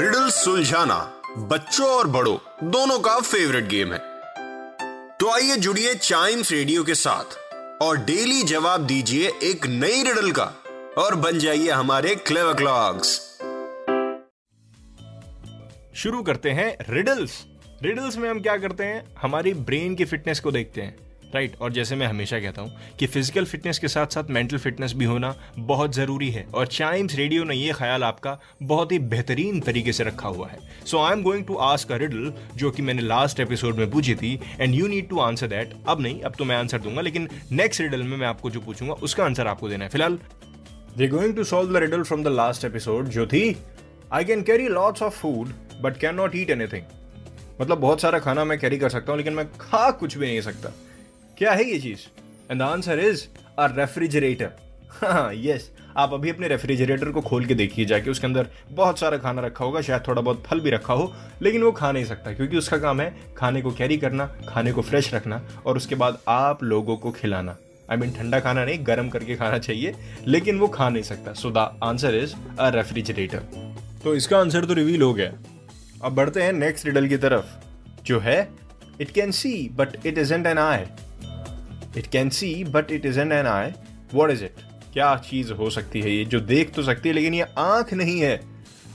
Riddle सुलझाना बच्चों और बड़ों, दोनों का फेवरेट गेम है। तो आइए जुड़िए चाइम्स रेडियो के साथ और डेली जवाब दीजिए एक नई रिडल का और बन जाइए हमारे क्लेवर क्लॉक्स शुरू करते हैं रिडल्स रिडल्स में हम क्या करते हैं? हमारी ब्रेन की फिटनेस को देखते हैं। राइट और जैसे मैं हमेशा कहता हूँ कि फ़िज़िकल फिटनेस के साथ साथ मेंटल फिटनेस भी होना बहुत ज़रूरी है और चाइम्स रेडियो ने ये ख्याल आपका बहुत ही बेहतरीन तरीके से रखा हुआ है। So I am going to ask a riddle जो कि मैंने लास्ट एपिसोड में पूछी थी and you need to answer that अब नहीं, अब तो मैं आंसर दूँगा, लेकिन नेक्स्ट रिडल में मैं आपको जो पूछूँगा, उसका आंसर आपको देना है। फ़िलहाल we going to solve the riddle from the last episode जो थी I can carry lots of food but can not eat anything मतलब बहुत सारा खाना मैं कैरी कर सकता हूँ, लेकिन मैं खा कुछ भी नहीं सकता। क्या है ये चीज़? And the answer is a refrigerator हाँ यस आप अभी अपने रेफ्रिजरेटर को खोल के देखिए, जाके उसके अंदर बहुत सारा खाना रखा होगा, शायद थोड़ा बहुत फल भी रखा हो, लेकिन वो खा नहीं सकता, क्योंकि उसका काम है खाने को कैरी करना, खाने को फ्रेश रखना, और उसके बाद आप लोगों को खिलाना. आई मीन ठंडा खाना नहीं, गर्म करके खाना चाहिए, लेकिन वो खा नहीं सकता. So the answer is a refrigerator तो इसका आंसर तो रिवील हो गया. अब बढ़ते हैं नेक्स्ट रिडल की तरफ़. जो है it can see but it isn't an eye it can see but it isn't an an eye what is it क्या चीज़ हो सकती है ये जो देख तो सकती है, लेकिन ये आँख नहीं है?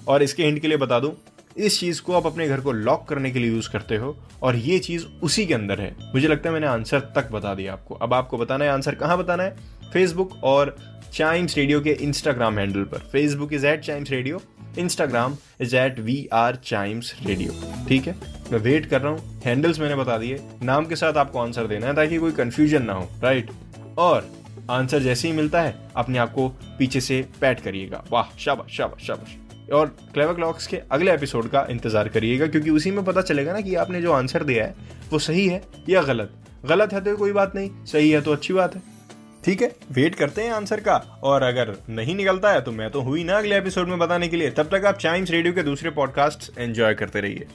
और इसके हिंट के लिए बता दूँ, इस चीज़ को आप अपने घर को लॉक करने के लिए यूज़ करते हो, और ये चीज़ उसी के अंदर है। मुझे लगता है मैंने आंसर तक बता दिया आपको। अब आपको बताना है आंसर कहाँ बताना है? फेसबुक और चाइम्स रेडियो के इंस्टाग्राम हैंडल पर। Facebook is at Chimes radio Instagram is at we are Chimes radio ठीक है? मैं वेट कर रहा हूँ। हैंडल्स मैंने बता दिए। नाम के साथ आपको आंसर देना है ताकि कोई कंफ्यूजन ना हो राइट और आंसर जैसे ही मिलता है, अपने आप को पीछे से पैट करिएगा। वाह, शाबाश शाबाश शाबाश। और क्लेवर क्लॉक्स के अगले एपिसोड का इंतज़ार करिएगा, क्योंकि उसी में पता चलेगा ना कि आपने जो आंसर दिया है, वो सही है या गलत। गलत है तो कोई बात नहीं, सही है तो अच्छी बात है। ठीक है वेट करते हैं आंसर का। और अगर नहीं निकलता है तो मैं तो हुई ना अगले एपिसोड में बताने के लिए। तब तक आप चाइम्स रेडियो के दूसरे पॉडकास्ट एंजॉय करते रहिए।